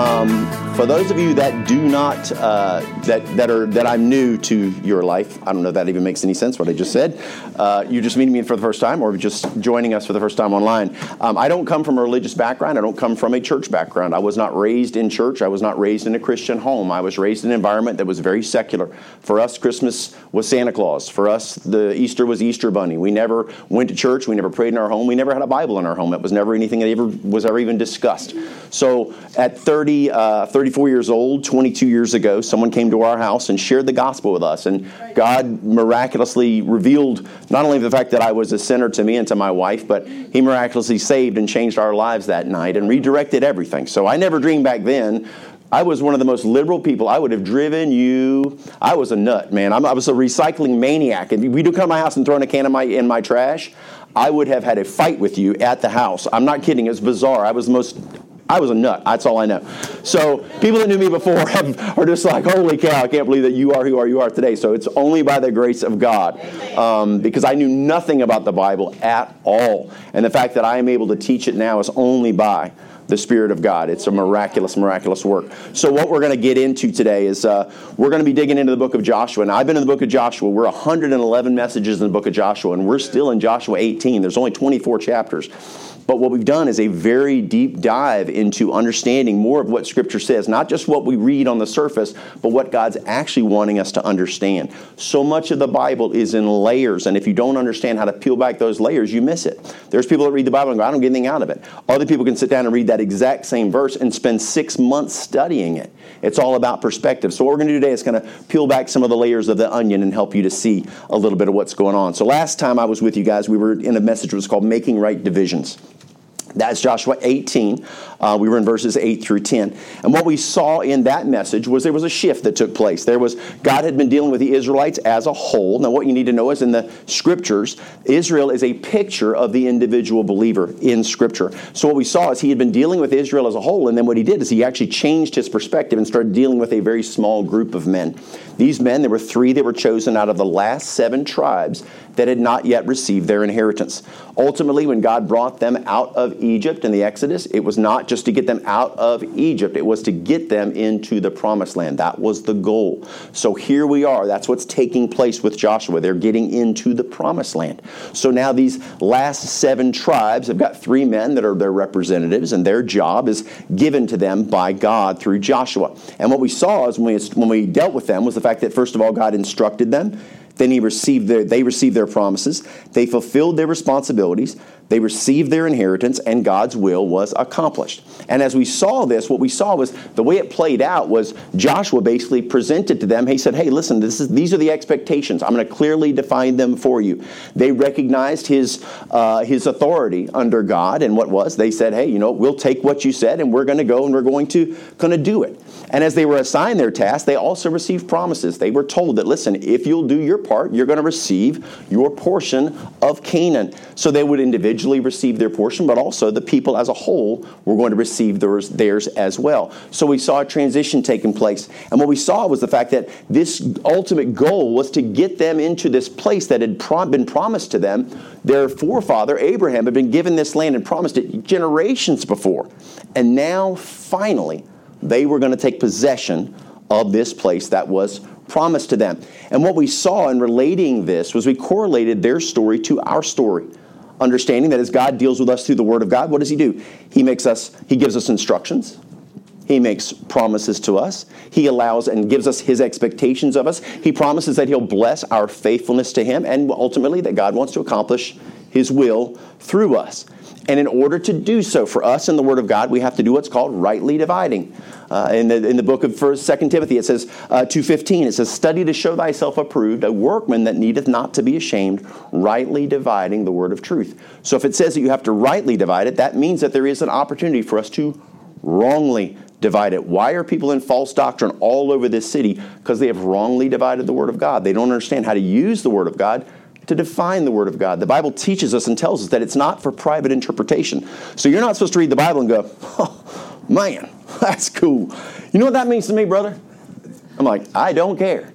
Oh. Um, for those of you that do not uh, that that are that I'm new to your life, I don't know if that even makes any sense what I just said. Uh, you're just meeting me for the first time, or just joining us for the first time online. Um, I don't come from a religious background. I don't come from a church background. I was not raised in church. I was not raised in a Christian home. I was raised in an environment that was very secular. For us, Christmas was Santa Claus. For us, the Easter was Easter Bunny. We never went to church. We never prayed in our home. We never had a Bible in our home. It was never anything that ever was ever even discussed. So at 30, uh, 34 years old, 22 years ago, someone came to our house and shared the gospel with us. And God miraculously revealed not only the fact that I was a sinner to me and to my wife, but He miraculously saved and changed our lives that night and redirected everything. So I never dreamed back then I was one of the most liberal people. I would have driven you. I was a nut, man. I'm, i was a recycling maniac. If we do come to my house and throw in a can in my, in my trash, I would have had a fight with you at the house. I'm not kidding. It's bizarre. I was the most I was a nut. That's all I know. So people that knew me before have, are just like, holy cow, I can't believe that you are who are you are today. So it's only by the grace of God. Um, because I knew nothing about the Bible at all. And the fact that I am able to teach it now is only by the Spirit of God. It's a miraculous, miraculous work. So, what we're going to get into today is uh, we're going to be digging into the book of Joshua. Now, I've been in the book of Joshua. We're 111 messages in the book of Joshua, and we're still in Joshua 18. There's only 24 chapters. But what we've done is a very deep dive into understanding more of what Scripture says, not just what we read on the surface, but what God's actually wanting us to understand. So much of the Bible is in layers, and if you don't understand how to peel back those layers, you miss it. There's people that read the Bible and go, I don't get anything out of it. Other people can sit down and read that exact same verse and spend six months studying it. It's all about perspective. So, what we're going to do today is going to peel back some of the layers of the onion and help you to see a little bit of what's going on. So, last time I was with you guys, we were in a message that was called Making Right Divisions. That's Joshua 18. Uh, we were in verses 8 through 10. And what we saw in that message was there was a shift that took place. There was, God had been dealing with the Israelites as a whole. Now, what you need to know is in the scriptures, Israel is a picture of the individual believer in scripture. So, what we saw is he had been dealing with Israel as a whole, and then what he did is he actually changed his perspective and started dealing with a very small group of men. These men, there were three that were chosen out of the last seven tribes that had not yet received their inheritance. Ultimately, when God brought them out of Egypt in the Exodus, it was not just to get them out of Egypt, it was to get them into the promised land. That was the goal. So here we are. That's what's taking place with Joshua. They're getting into the promised land. So now these last seven tribes have got three men that are their representatives, and their job is given to them by God through Joshua. And what we saw is when we, when we dealt with them was the fact that, first of all, God instructed them. Then he received their, they received their promises. They fulfilled their responsibilities. They received their inheritance, and God's will was accomplished. And as we saw this, what we saw was the way it played out was Joshua basically presented to them. He said, "Hey, listen, this is, these are the expectations. I'm going to clearly define them for you." They recognized his uh, his authority under God, and what was they said, "Hey, you know, we'll take what you said, and we're going to go and we're going to going to do it." And as they were assigned their task, they also received promises. They were told that, listen, if you'll do your part, you're going to receive your portion of Canaan. So they would individually receive their portion, but also the people as a whole were going to receive theirs, theirs as well. So we saw a transition taking place. And what we saw was the fact that this ultimate goal was to get them into this place that had been promised to them. Their forefather, Abraham, had been given this land and promised it generations before. And now, finally, they were going to take possession of this place that was promised to them. And what we saw in relating this was we correlated their story to our story. Understanding that as God deals with us through the Word of God, what does He do? He makes us, He gives us instructions. He makes promises to us. He allows and gives us His expectations of us. He promises that He'll bless our faithfulness to Him and ultimately that God wants to accomplish His will through us. And in order to do so for us in the Word of God, we have to do what's called rightly dividing. Uh, in, the, in the book of First, Second Timothy, it says, uh, 2.15, it says, Study to show thyself approved, a workman that needeth not to be ashamed, rightly dividing the word of truth. So if it says that you have to rightly divide it, that means that there is an opportunity for us to wrongly divide it. Why are people in false doctrine all over this city? Because they have wrongly divided the Word of God. They don't understand how to use the Word of God to define the Word of God. The Bible teaches us and tells us that it's not for private interpretation. So you're not supposed to read the Bible and go, oh, man, that's cool. You know what that means to me, brother? I'm like, I don't care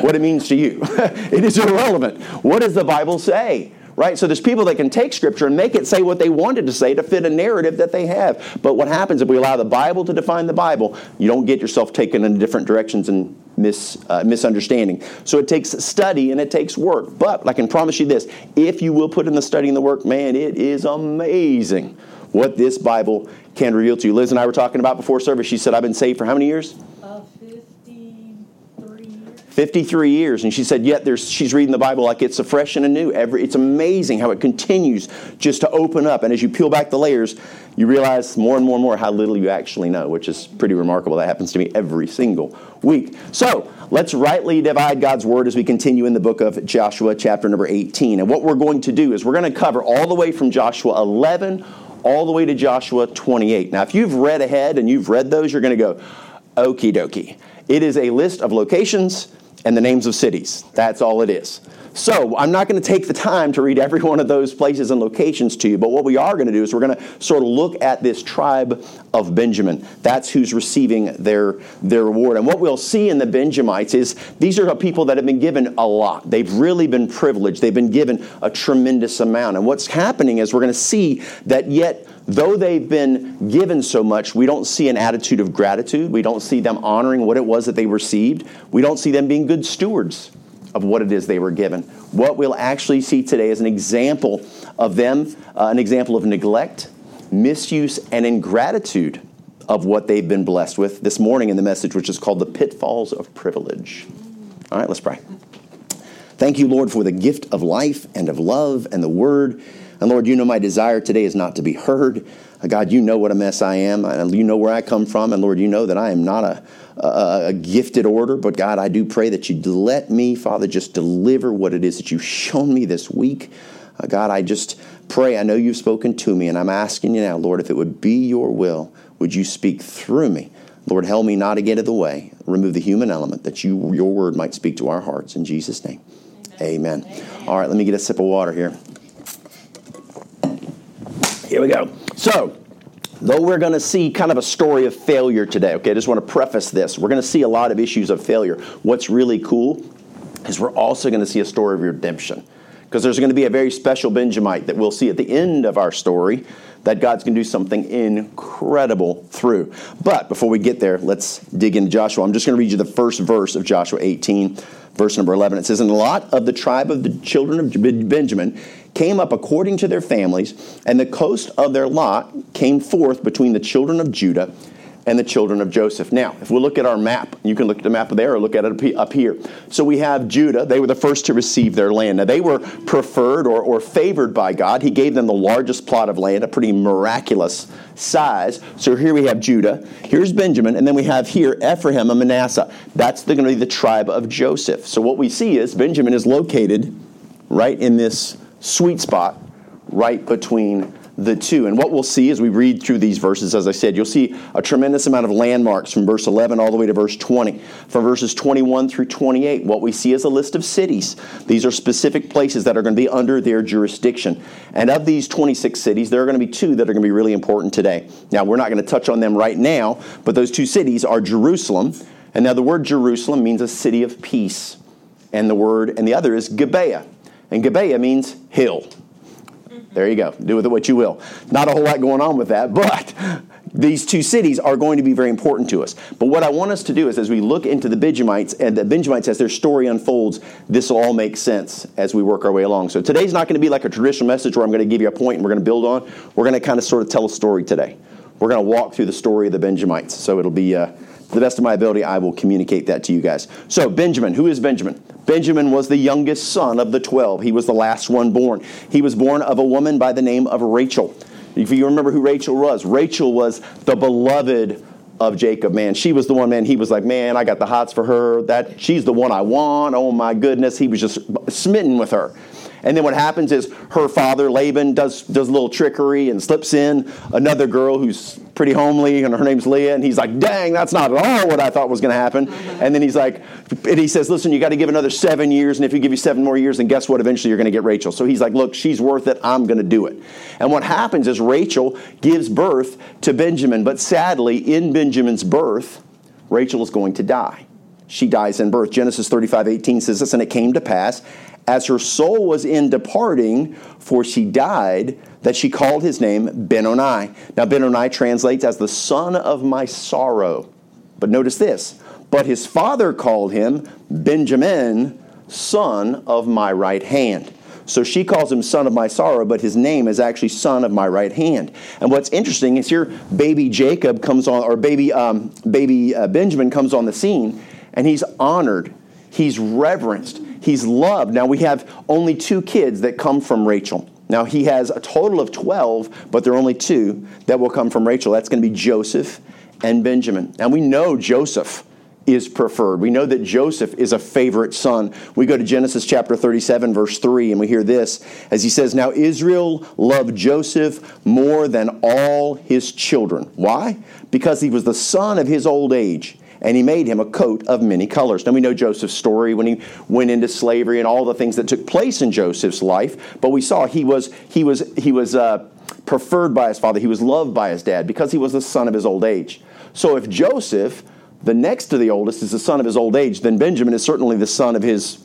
what it means to you. it is irrelevant. What does the Bible say? Right? So there's people that can take scripture and make it say what they wanted to say to fit a narrative that they have. But what happens if we allow the Bible to define the Bible, you don't get yourself taken in different directions and mis, uh, misunderstanding. So it takes study and it takes work. But I can promise you this if you will put in the study and the work, man, it is amazing what this Bible can reveal to you. Liz and I were talking about before service. She said, I've been saved for how many years? 53 years. And she said, yet there's, she's reading the Bible like it's a fresh and anew. Every, it's amazing how it continues just to open up. And as you peel back the layers, you realize more and more and more how little you actually know, which is pretty remarkable. That happens to me every single week. So let's rightly divide God's word as we continue in the book of Joshua, chapter number 18. And what we're going to do is we're going to cover all the way from Joshua 11 all the way to Joshua 28. Now, if you've read ahead and you've read those, you're going to go, okie dokie. It is a list of locations and the names of cities. That's all it is. So I'm not going to take the time to read every one of those places and locations to you, but what we are going to do is we're going to sort of look at this tribe of Benjamin. That's who's receiving their, their reward. And what we'll see in the Benjamites is these are people that have been given a lot. They've really been privileged. They've been given a tremendous amount. And what's happening is we're going to see that yet though they've been given so much, we don't see an attitude of gratitude. We don't see them honoring what it was that they received. We don't see them being good stewards of what it is they were given. What we'll actually see today is an example of them, uh, an example of neglect, misuse, and ingratitude of what they've been blessed with this morning in the message, which is called The Pitfalls of Privilege. All right, let's pray. Thank you, Lord, for the gift of life and of love and the word. And Lord, you know my desire today is not to be heard. God, you know what a mess I am. And you know where I come from. And Lord, you know that I am not a, a, a gifted order. But God, I do pray that you let me, Father, just deliver what it is that you've shown me this week. Uh, God, I just pray. I know you've spoken to me. And I'm asking you now, Lord, if it would be your will, would you speak through me? Lord, help me not to get in the way. Remove the human element that you, your word might speak to our hearts. In Jesus' name, amen. amen. All right, let me get a sip of water here. Here we go. So, though we're going to see kind of a story of failure today, okay, I just want to preface this. We're going to see a lot of issues of failure. What's really cool is we're also going to see a story of redemption because there's going to be a very special Benjamite that we'll see at the end of our story that God's going to do something incredible through. But before we get there, let's dig into Joshua. I'm just going to read you the first verse of Joshua 18, verse number 11. It says, And a lot of the tribe of the children of Benjamin came up according to their families, and the coast of their lot came forth between the children of Judah and the children of Joseph. Now, if we look at our map, you can look at the map there or look at it up here. So we have Judah. They were the first to receive their land. Now, they were preferred or, or favored by God. He gave them the largest plot of land, a pretty miraculous size. So here we have Judah. Here's Benjamin. And then we have here Ephraim and Manasseh. That's going to be the tribe of Joseph. So what we see is Benjamin is located right in this sweet spot right between the two. And what we'll see as we read through these verses, as I said, you'll see a tremendous amount of landmarks from verse 11 all the way to verse 20. From verses 21 through 28, what we see is a list of cities. These are specific places that are going to be under their jurisdiction. And of these 26 cities, there are going to be two that are going to be really important today. Now, we're not going to touch on them right now, but those two cities are Jerusalem. And now the word Jerusalem means a city of peace. And the word, and the other is Gibeah. And Gibeah means hill. There you go. Do with it what you will. Not a whole lot going on with that, but these two cities are going to be very important to us. But what I want us to do is as we look into the Benjamites and the Benjamites as their story unfolds, this will all make sense as we work our way along. So today's not going to be like a traditional message where I'm going to give you a point and we're going to build on. We're going to kind of sort of tell a story today. We're going to walk through the story of the Benjamites. So it'll be, uh, the best of my ability, I will communicate that to you guys. So, Benjamin, who is Benjamin? Benjamin was the youngest son of the 12. He was the last one born. He was born of a woman by the name of Rachel. If you remember who Rachel was, Rachel was the beloved of Jacob, man. She was the one, man. He was like, man, I got the hots for her. That she's the one I want. Oh my goodness. He was just smitten with her. And then what happens is her father, Laban, does, does a little trickery and slips in another girl who's pretty homely, and her name's Leah. And he's like, dang, that's not at all what I thought was going to happen. Mm-hmm. And then he's like, and he says, listen, you got to give another seven years. And if you give you seven more years, then guess what? Eventually you're going to get Rachel. So he's like, look, she's worth it. I'm going to do it. And what happens is Rachel gives birth to Benjamin. But sadly, in Benjamin's birth, Rachel is going to die. she dies in birth. Genesis 35 18 says this, and it came to pass, as her soul was in departing, for she died, that she called his name Benoni. Now, Benoni translates as the son of my sorrow. But notice this, but his father called him Benjamin, son of my right hand. So she calls him son of my sorrow, but his name is actually son of my right hand. And what's interesting is here, baby Jacob comes on, or baby um, baby uh, Benjamin comes on the scene, and he's honored, he's reverenced, he's loved. Now we have only two kids that come from Rachel. Now he has a total of 12, but there are only two that will come from Rachel. That's going to be Joseph and Benjamin. And we know Joseph is preferred. We know that Joseph is a favorite son. We go to Genesis chapter 37, verse 3, and we hear this as he says, Now Israel loved Joseph more than all his children. Why? Because he was the son of his old age and he made him a coat of many colors. Now we know Joseph's story when he went into slavery and all the things that took place in Joseph's life, but we saw he was he was he was uh, preferred by his father. He was loved by his dad because he was the son of his old age. So if Joseph, the next to the oldest, is the son of his old age, then Benjamin is certainly the son of his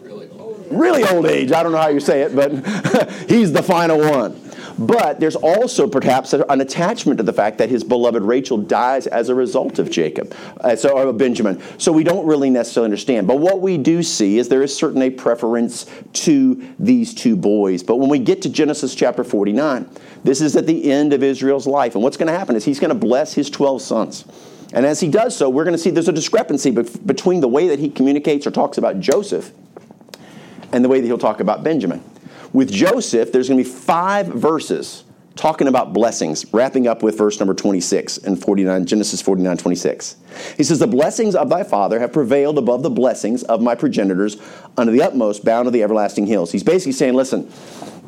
really old, really old age. I don't know how you say it, but he's the final one. But there's also perhaps an attachment to the fact that his beloved Rachel dies as a result of Jacob, uh, so or Benjamin. So we don't really necessarily understand. But what we do see is there is certainly a preference to these two boys. But when we get to Genesis chapter 49, this is at the end of Israel's life, and what's going to happen is he's going to bless his 12 sons. And as he does so, we're going to see there's a discrepancy between the way that he communicates or talks about Joseph and the way that he'll talk about Benjamin. With Joseph, there's going to be five verses talking about blessings, wrapping up with verse number 26 and 49, Genesis 49, 26. He says, The blessings of thy father have prevailed above the blessings of my progenitors unto the utmost bound of the everlasting hills. He's basically saying, listen,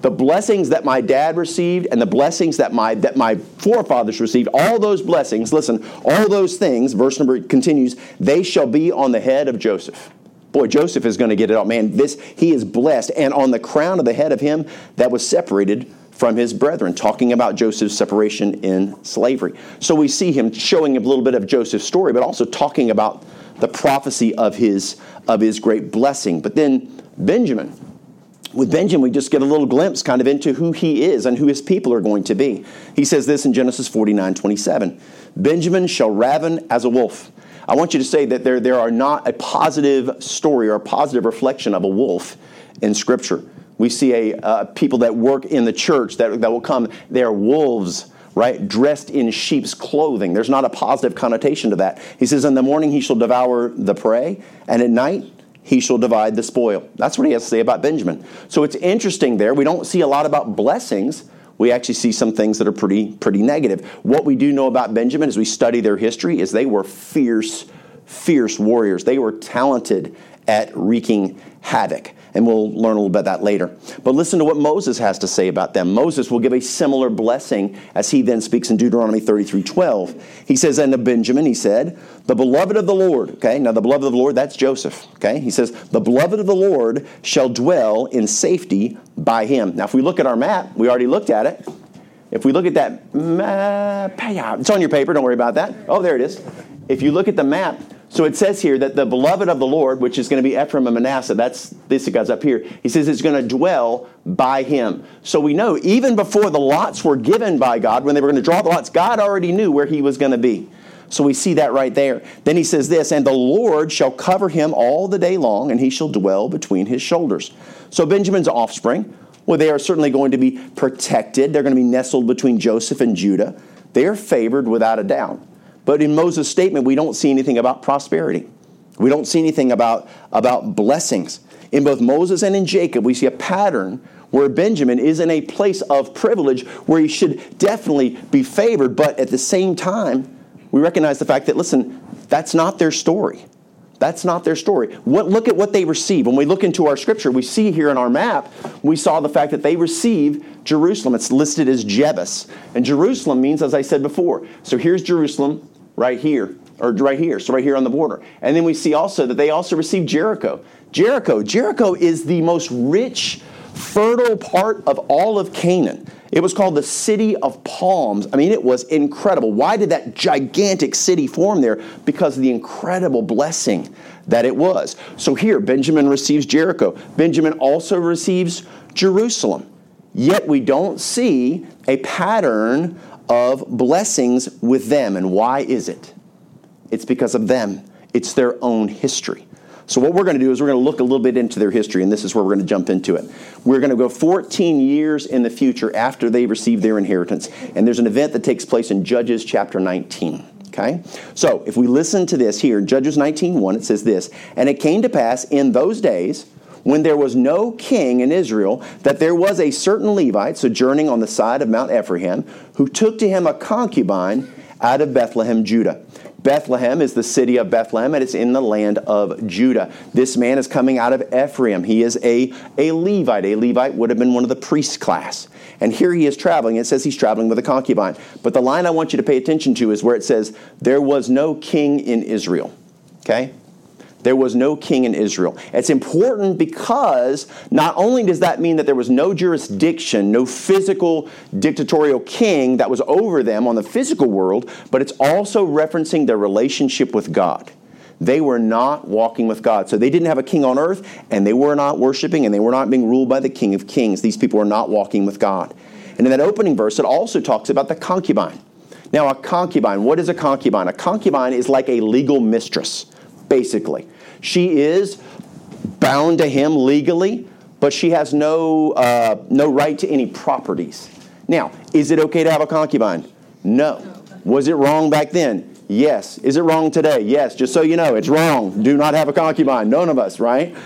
the blessings that my dad received and the blessings that my that my forefathers received, all those blessings, listen, all those things, verse number continues, they shall be on the head of Joseph. Boy, Joseph is going to get it all. Man, this he is blessed. And on the crown of the head of him that was separated from his brethren, talking about Joseph's separation in slavery. So we see him showing a little bit of Joseph's story, but also talking about the prophecy of his of his great blessing. But then Benjamin, with Benjamin, we just get a little glimpse kind of into who he is and who his people are going to be. He says this in Genesis 49 27 Benjamin shall raven as a wolf. I want you to say that there, there are not a positive story or a positive reflection of a wolf in Scripture. We see a uh, people that work in the church that, that will come, they are wolves, right? Dressed in sheep's clothing. There's not a positive connotation to that. He says, In the morning he shall devour the prey, and at night he shall divide the spoil. That's what he has to say about Benjamin. So it's interesting there. We don't see a lot about blessings we actually see some things that are pretty pretty negative. What we do know about Benjamin as we study their history is they were fierce fierce warriors. They were talented at wreaking havoc. And we'll learn a little bit about that later. But listen to what Moses has to say about them. Moses will give a similar blessing as he then speaks in Deuteronomy 33 12. He says, And to Benjamin, he said, The beloved of the Lord, okay, now the beloved of the Lord, that's Joseph, okay? He says, The beloved of the Lord shall dwell in safety by him. Now, if we look at our map, we already looked at it. If we look at that map, it's on your paper, don't worry about that. Oh, there it is. If you look at the map, so it says here that the beloved of the Lord, which is going to be Ephraim and Manasseh, that's this guy's up here. He says it's going to dwell by him. So we know even before the lots were given by God, when they were going to draw the lots, God already knew where he was going to be. So we see that right there. Then he says this, and the Lord shall cover him all the day long, and he shall dwell between his shoulders. So Benjamin's offspring, well, they are certainly going to be protected. They're going to be nestled between Joseph and Judah. They are favored without a doubt. But in Moses' statement, we don't see anything about prosperity. We don't see anything about, about blessings. In both Moses and in Jacob, we see a pattern where Benjamin is in a place of privilege where he should definitely be favored, but at the same time, we recognize the fact that, listen, that's not their story. That's not their story. What, look at what they receive. When we look into our scripture, we see here in our map, we saw the fact that they receive Jerusalem. It's listed as Jebus. And Jerusalem means, as I said before, so here's Jerusalem, right here, or right here, so right here on the border. And then we see also that they also received Jericho. Jericho, Jericho is the most rich fertile part of all of Canaan. It was called the City of Palms. I mean, it was incredible. Why did that gigantic city form there? Because of the incredible blessing that it was. So here, Benjamin receives Jericho. Benjamin also receives Jerusalem. Yet we don't see a pattern of blessings with them. And why is it? It's because of them, it's their own history. So, what we're going to do is we're going to look a little bit into their history, and this is where we're going to jump into it. We're going to go 14 years in the future after they receive their inheritance, and there's an event that takes place in Judges chapter 19. Okay? So, if we listen to this here, Judges 19:1, it says this, and it came to pass in those days when there was no king in Israel, that there was a certain Levite sojourning on the side of Mount Ephraim, who took to him a concubine out of Bethlehem, Judah. Bethlehem is the city of Bethlehem, and it's in the land of Judah. This man is coming out of Ephraim. He is a, a Levite. A Levite would have been one of the priest class. And here he is traveling. It says he's traveling with a concubine. But the line I want you to pay attention to is where it says, There was no king in Israel. Okay? There was no king in Israel. It's important because not only does that mean that there was no jurisdiction, no physical dictatorial king that was over them on the physical world, but it's also referencing their relationship with God. They were not walking with God. So they didn't have a king on earth, and they were not worshiping, and they were not being ruled by the King of Kings. These people were not walking with God. And in that opening verse, it also talks about the concubine. Now, a concubine, what is a concubine? A concubine is like a legal mistress, basically. She is bound to him legally, but she has no, uh, no right to any properties. Now, is it okay to have a concubine? No. Was it wrong back then? Yes. Is it wrong today? Yes. Just so you know, it's wrong. Do not have a concubine. None of us, right?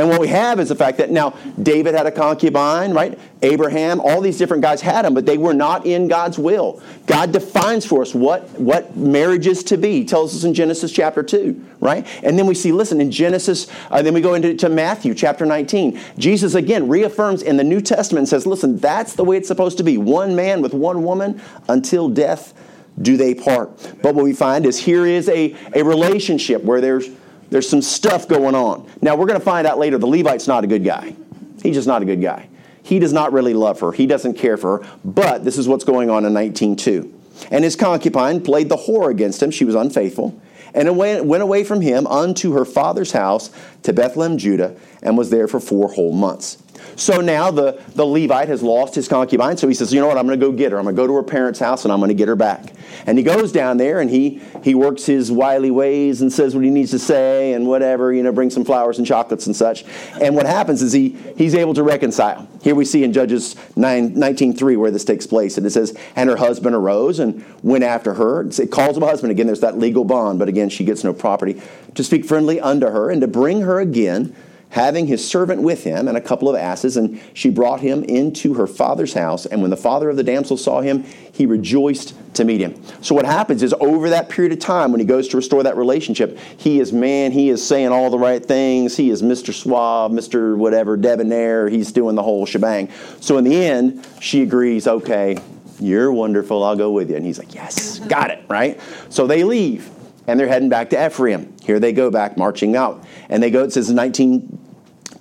And what we have is the fact that now David had a concubine, right? Abraham, all these different guys had them, but they were not in God's will. God defines for us what, what marriage is to be. He tells us in Genesis chapter 2, right? And then we see, listen, in Genesis, uh, then we go into to Matthew chapter 19. Jesus again reaffirms in the New Testament and says, listen, that's the way it's supposed to be. One man with one woman until death do they part. But what we find is here is a, a relationship where there's there's some stuff going on. Now, we're going to find out later the Levite's not a good guy. He's just not a good guy. He does not really love her. He doesn't care for her. But this is what's going on in 19.2. And his concubine played the whore against him. She was unfaithful. And went away from him unto her father's house to Bethlehem, Judah, and was there for four whole months. So now the, the Levite has lost his concubine, so he says, You know what? I'm going to go get her. I'm going to go to her parents' house and I'm going to get her back. And he goes down there and he, he works his wily ways and says what he needs to say and whatever, you know, brings some flowers and chocolates and such. And what happens is he, he's able to reconcile. Here we see in Judges 9, 19.3 where this takes place. And it says, And her husband arose and went after her. It calls him a husband. Again, there's that legal bond, but again, she gets no property. To speak friendly unto her and to bring her again having his servant with him and a couple of asses, and she brought him into her father's house. And when the father of the damsel saw him, he rejoiced to meet him. So what happens is over that period of time, when he goes to restore that relationship, he is man, he is saying all the right things, he is Mr. Suave, Mr. whatever, debonair, he's doing the whole shebang. So in the end, she agrees, okay, you're wonderful, I'll go with you. And he's like, yes, got it, right? So they leave and they're heading back to Ephraim. Here they go back marching out. And they go, it says in 19,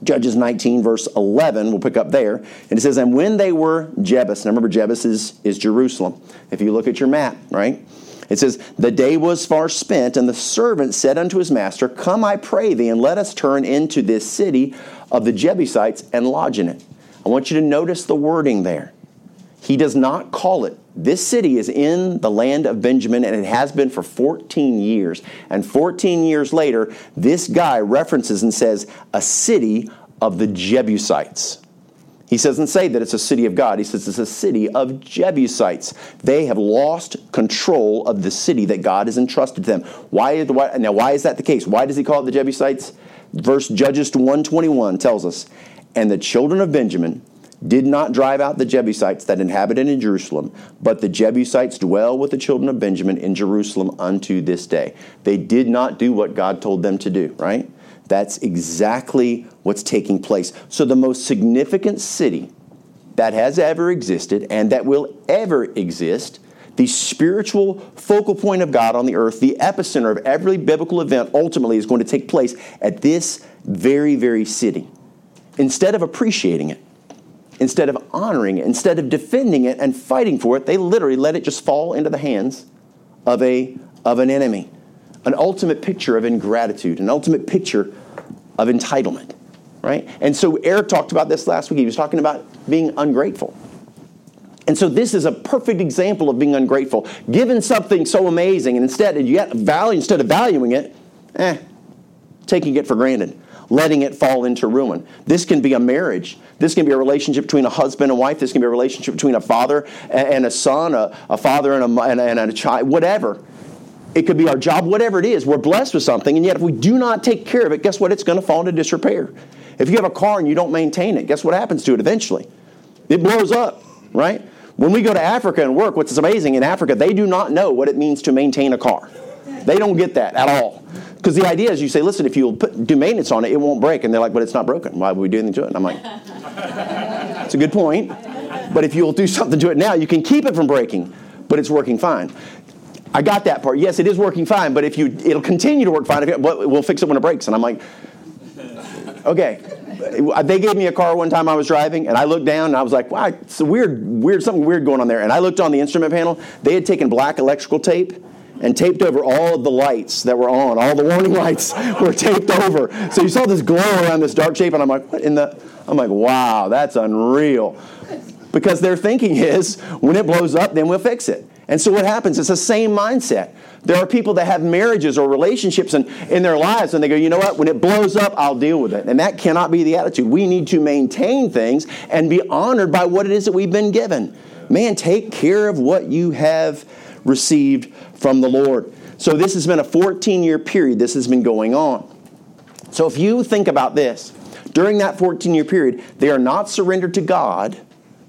Judges 19, verse 11, we'll pick up there. And it says, And when they were Jebus, now remember Jebus is, is Jerusalem. If you look at your map, right? It says, The day was far spent, and the servant said unto his master, Come, I pray thee, and let us turn into this city of the Jebusites and lodge in it. I want you to notice the wording there. He does not call it. This city is in the land of Benjamin and it has been for 14 years. And 14 years later, this guy references and says, a city of the Jebusites. He doesn't say that it's a city of God. He says it's a city of Jebusites. They have lost control of the city that God has entrusted to them. Why, why, now, why is that the case? Why does he call it the Jebusites? Verse Judges 121 tells us, And the children of Benjamin did not drive out the Jebusites that inhabited in Jerusalem, but the Jebusites dwell with the children of Benjamin in Jerusalem unto this day. They did not do what God told them to do, right? That's exactly what's taking place. So, the most significant city that has ever existed and that will ever exist, the spiritual focal point of God on the earth, the epicenter of every biblical event, ultimately is going to take place at this very, very city. Instead of appreciating it, instead of honoring it, instead of defending it and fighting for it, they literally let it just fall into the hands of, a, of an enemy. An ultimate picture of ingratitude, an ultimate picture of entitlement, right? And so Eric talked about this last week. He was talking about being ungrateful. And so this is a perfect example of being ungrateful. Given something so amazing, and instead, you get value instead of valuing it, eh, taking it for granted letting it fall into ruin. This can be a marriage. This can be a relationship between a husband and wife. This can be a relationship between a father and a son, a, a father and a, and, a, and a child, whatever. It could be our job, whatever it is. We're blessed with something, and yet if we do not take care of it, guess what? It's going to fall into disrepair. If you have a car and you don't maintain it, guess what happens to it eventually? It blows up, right? When we go to Africa and work, what's amazing in Africa, they do not know what it means to maintain a car. They don't get that at all. Because the idea is you say, listen, if you put, do maintenance on it, it won't break. And they're like, but it's not broken. Why would we do anything to it? And I'm like, it's a good point. But if you'll do something to it now, you can keep it from breaking, but it's working fine. I got that part. Yes, it is working fine, but if you, it'll continue to work fine. If it, we'll fix it when it breaks. And I'm like, okay. They gave me a car one time I was driving, and I looked down and I was like, wow, it's a weird, weird, something weird going on there. And I looked on the instrument panel. They had taken black electrical tape and taped over all of the lights that were on. All the warning lights were taped over. So you saw this glow around this dark shape, and I'm like, what in the? I'm like, wow, that's unreal. Because their thinking is, when it blows up, then we'll fix it. And so what happens? It's the same mindset. There are people that have marriages or relationships in, in their lives, and they go, you know what? When it blows up, I'll deal with it. And that cannot be the attitude. We need to maintain things and be honored by what it is that we've been given. Man, take care of what you have received from the Lord. So this has been a 14 year period, this has been going on. So if you think about this, during that 14 year period, they are not surrendered to God,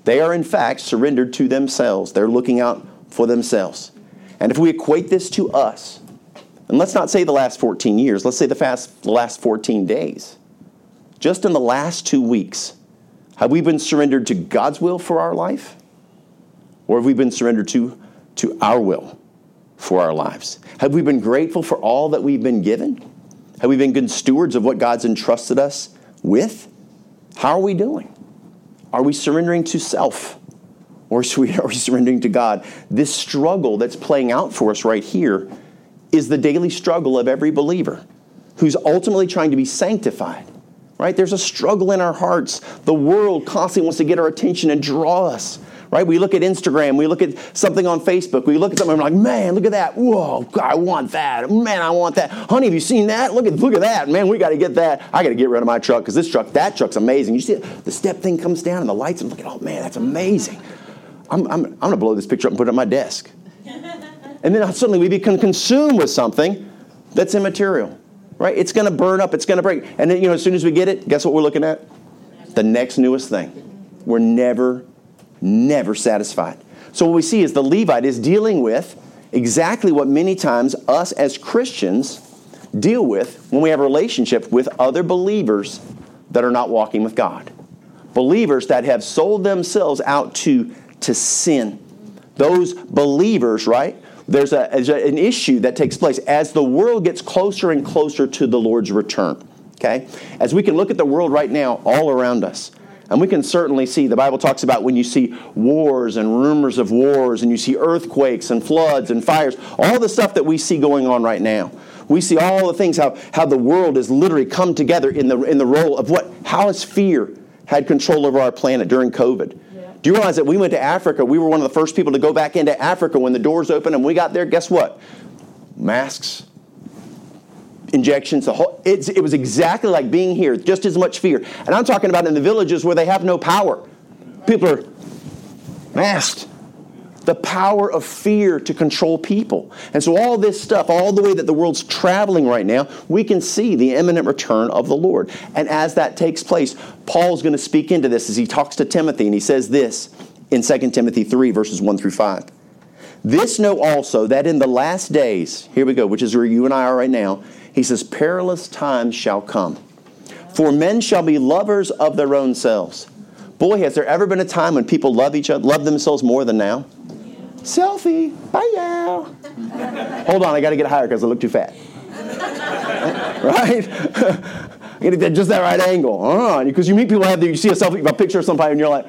they are in fact surrendered to themselves. They're looking out for themselves. And if we equate this to us, and let's not say the last 14 years, let's say the, fast, the last 14 days. Just in the last two weeks, have we been surrendered to God's will for our life? Or have we been surrendered to, to our will for our lives? Have we been grateful for all that we've been given? Have we been good stewards of what God's entrusted us with? How are we doing? Are we surrendering to self? Or are we, surrendering to God? This struggle that's playing out for us right here is the daily struggle of every believer who's ultimately trying to be sanctified. Right? There's a struggle in our hearts. The world constantly wants to get our attention and draw us right? We look at Instagram, we look at something on Facebook, we look at something, and we're like, man, look at that. Whoa, God, I want that. Man, I want that. Honey, have you seen that? Look at look at that. Man, we got to get that. I got to get rid of my truck because this truck, that truck's amazing. You see the step thing comes down and the lights, and look at, oh man, that's amazing. I'm, I'm, I'm going to blow this picture up and put it on my desk. and then suddenly we become consumed with something that's immaterial, right? It's going to burn up, it's going to break. And then, you know, as soon as we get it, guess what we're looking at? The next newest thing. We're never never satisfied. So, what we see is the Levite is dealing with exactly what many times us as Christians deal with when we have a relationship with other believers that are not walking with God. Believers that have sold themselves out to, to sin. Those believers, right? There's, a, there's an issue that takes place as the world gets closer and closer to the Lord's return. Okay? As we can look at the world right now all around us, and we can certainly see, the Bible talks about when you see wars and rumors of wars, and you see earthquakes and floods and fires, all the stuff that we see going on right now. We see all the things, how, how the world has literally come together in the, in the role of what, how has fear had control over our planet during COVID? Do you realize that we went to Africa? We were one of the first people to go back into Africa when the doors opened, and we got there. Guess what? Masks, injections. The whole, it was exactly like being here, just as much fear. And I'm talking about in the villages where they have no power. People are masked. The power of fear to control people. And so, all this stuff, all the way that the world's traveling right now, we can see the imminent return of the Lord. And as that takes place, Paul's going to speak into this as he talks to Timothy, and he says this in 2 Timothy 3, verses 1 through 5. This know also that in the last days, here we go, which is where you and I are right now, he says, Perilous times shall come. For men shall be lovers of their own selves. Boy, has there ever been a time when people love each other, love themselves more than now? Selfie. Bye now. Hold on, I got to get higher because I look too fat. right? I gotta get just that right angle. Uh, because you meet people have you see a selfie, a picture of somebody, and you're like,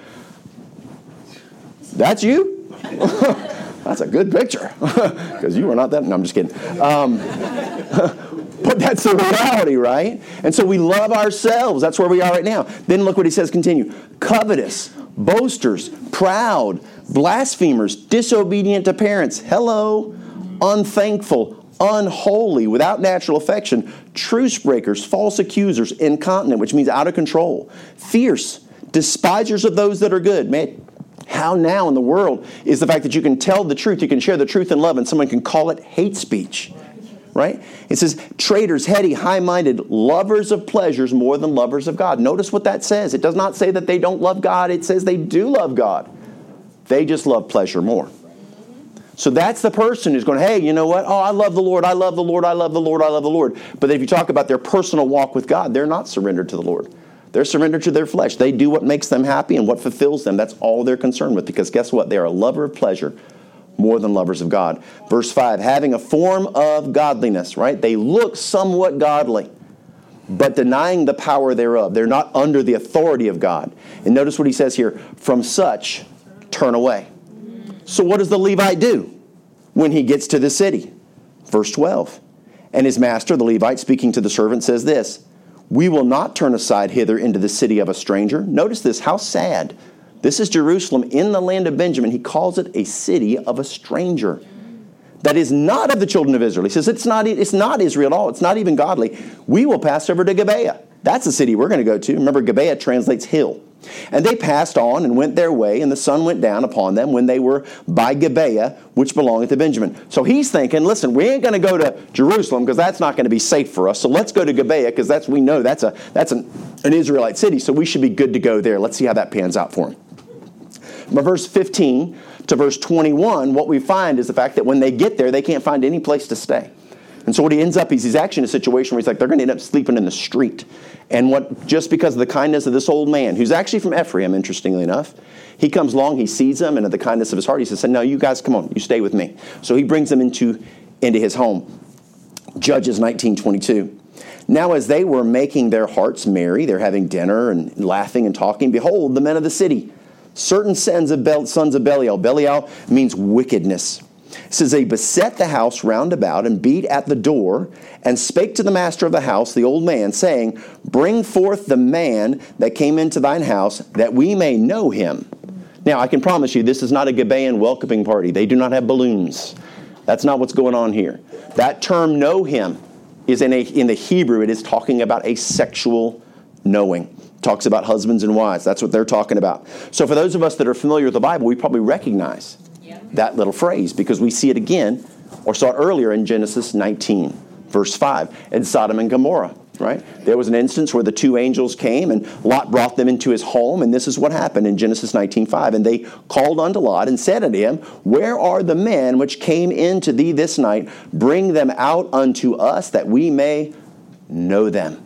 "That's you." that's a good picture because you are not that. No, I'm just kidding. Um, but that's the reality, right? And so we love ourselves. That's where we are right now. Then look what he says. Continue. Covetous, boasters, proud, blasphemers, disobedient to parents. Hello, unthankful, unholy, without natural affection, truce breakers, false accusers, incontinent, which means out of control, fierce, despisers of those that are good. Man, how now in the world is the fact that you can tell the truth, you can share the truth in love, and someone can call it hate speech? Right? It says, traitors, heady, high minded, lovers of pleasures more than lovers of God. Notice what that says. It does not say that they don't love God, it says they do love God. They just love pleasure more. So that's the person who's going, hey, you know what? Oh, I love the Lord, I love the Lord, I love the Lord, I love the Lord. But if you talk about their personal walk with God, they're not surrendered to the Lord. They're surrendered to their flesh. They do what makes them happy and what fulfills them. That's all they're concerned with because guess what? They are a lover of pleasure more than lovers of God. Verse 5 having a form of godliness, right? They look somewhat godly, but denying the power thereof. They're not under the authority of God. And notice what he says here from such turn away. So, what does the Levite do when he gets to the city? Verse 12. And his master, the Levite, speaking to the servant, says this We will not turn aside hither into the city of a stranger. Notice this, how sad. This is Jerusalem in the land of Benjamin. He calls it a city of a stranger that is not of the children of Israel. He says it's not, it's not Israel at all. It's not even godly. We will pass over to Gibeah. That's the city we're going to go to. Remember, Gibeah translates hill. And they passed on and went their way, and the sun went down upon them when they were by Gibeah, which belongeth to Benjamin. So he's thinking, listen, we ain't going to go to Jerusalem because that's not going to be safe for us. So let's go to Gibeah because that's we know that's a that's an, an Israelite city. So we should be good to go there. Let's see how that pans out for him. From verse 15 to verse 21, what we find is the fact that when they get there, they can't find any place to stay. And so what he ends up is he's actually in a situation where he's like, they're going to end up sleeping in the street. And what just because of the kindness of this old man, who's actually from Ephraim, interestingly enough, he comes along, he sees them, and at the kindness of his heart, he says, No, you guys come on, you stay with me. So he brings them into, into his home. Judges 1922. Now, as they were making their hearts merry, they're having dinner and laughing and talking, behold, the men of the city, certain sons of Belial. Belial means wickedness it says, They beset the house round about and beat at the door and spake to the master of the house, the old man, saying, Bring forth the man that came into thine house, that we may know him. Now, I can promise you, this is not a Gibeon welcoming party. They do not have balloons. That's not what's going on here. That term, know him, is in, a, in the Hebrew, it is talking about a sexual knowing talks about husbands and wives. That's what they're talking about. So, for those of us that are familiar with the Bible, we probably recognize that little phrase because we see it again or saw it earlier in Genesis 19, verse 5, in Sodom and Gomorrah. Right? There was an instance where the two angels came and Lot brought them into his home, and this is what happened in Genesis 19:5. And they called unto Lot and said unto him, Where are the men which came in to thee this night? Bring them out unto us that we may know them.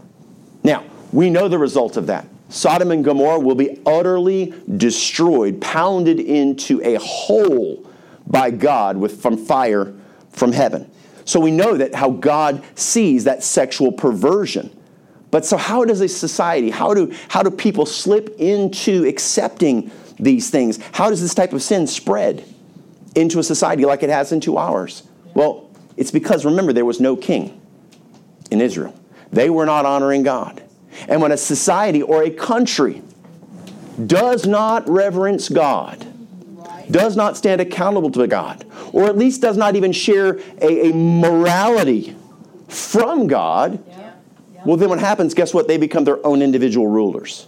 Now, we know the result of that. Sodom and Gomorrah will be utterly destroyed, pounded into a hole by God with, from fire from heaven. So we know that how God sees that sexual perversion. But so how does a society, how do, how do people slip into accepting these things? How does this type of sin spread into a society like it has into ours? Well, it's because remember, there was no king in Israel. They were not honoring God. And when a society or a country does not reverence God, does not stand accountable to God, or at least does not even share a, a morality from God, well, then what happens, guess what? They become their own individual rulers.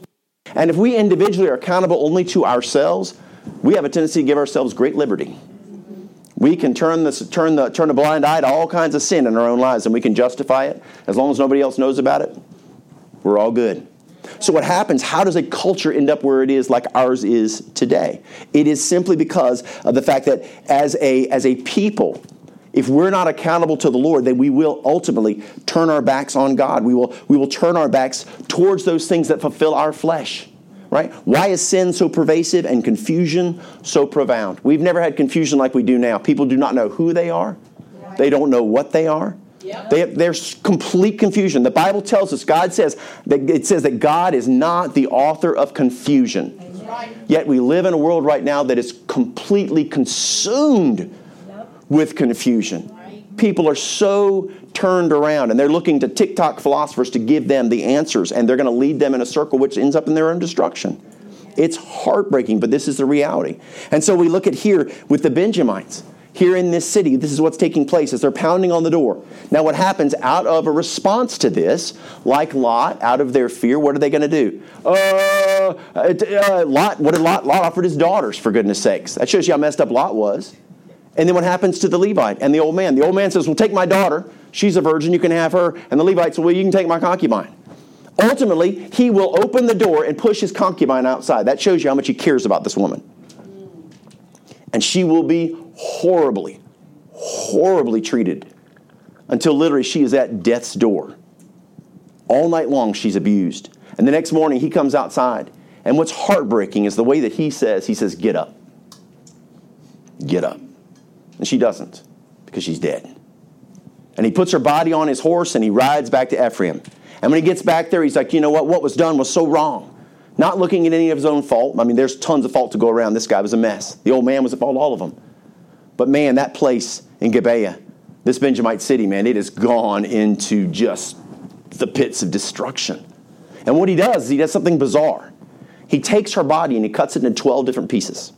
And if we individually are accountable only to ourselves, we have a tendency to give ourselves great liberty. We can turn, this, turn, the, turn a blind eye to all kinds of sin in our own lives, and we can justify it as long as nobody else knows about it. We're all good. So, what happens? How does a culture end up where it is like ours is today? It is simply because of the fact that as a, as a people, if we're not accountable to the Lord, then we will ultimately turn our backs on God. We will, we will turn our backs towards those things that fulfill our flesh. Right? Why is sin so pervasive and confusion so profound? We've never had confusion like we do now. People do not know who they are, they don't know what they are, Yep. They, there's complete confusion. The Bible tells us, God says that it says that God is not the author of confusion. Right. Yet we live in a world right now that is completely consumed yep. with confusion. Right. People are so turned around and they're looking to TikTok philosophers to give them the answers and they're going to lead them in a circle which ends up in their own destruction. It's heartbreaking, but this is the reality. And so we look at here with the Benjamites here in this city. This is what's taking place as they're pounding on the door. Now, what happens out of a response to this, like Lot, out of their fear, what are they going to do? Uh, uh, Lot, what did Lot? Lot offered his daughters, for goodness sakes. That shows you how messed up Lot was. And then what happens to the Levite and the old man? The old man says, Well, take my daughter. She's a virgin. You can have her. And the Levite says, Well, you can take my concubine. Ultimately, he will open the door and push his concubine outside. That shows you how much he cares about this woman. And she will be horribly, horribly treated until literally she is at death's door. All night long, she's abused. And the next morning, he comes outside. And what's heartbreaking is the way that he says, he says, Get up. Get up. And she doesn't because she's dead. And he puts her body on his horse and he rides back to Ephraim. And when he gets back there, he's like, You know what? What was done was so wrong. Not looking at any of his own fault. I mean, there's tons of fault to go around. This guy was a mess. The old man was at fault, all of them. But man, that place in Gibeah, this Benjamite city, man, it has gone into just the pits of destruction. And what he does is he does something bizarre. He takes her body and he cuts it into 12 different pieces.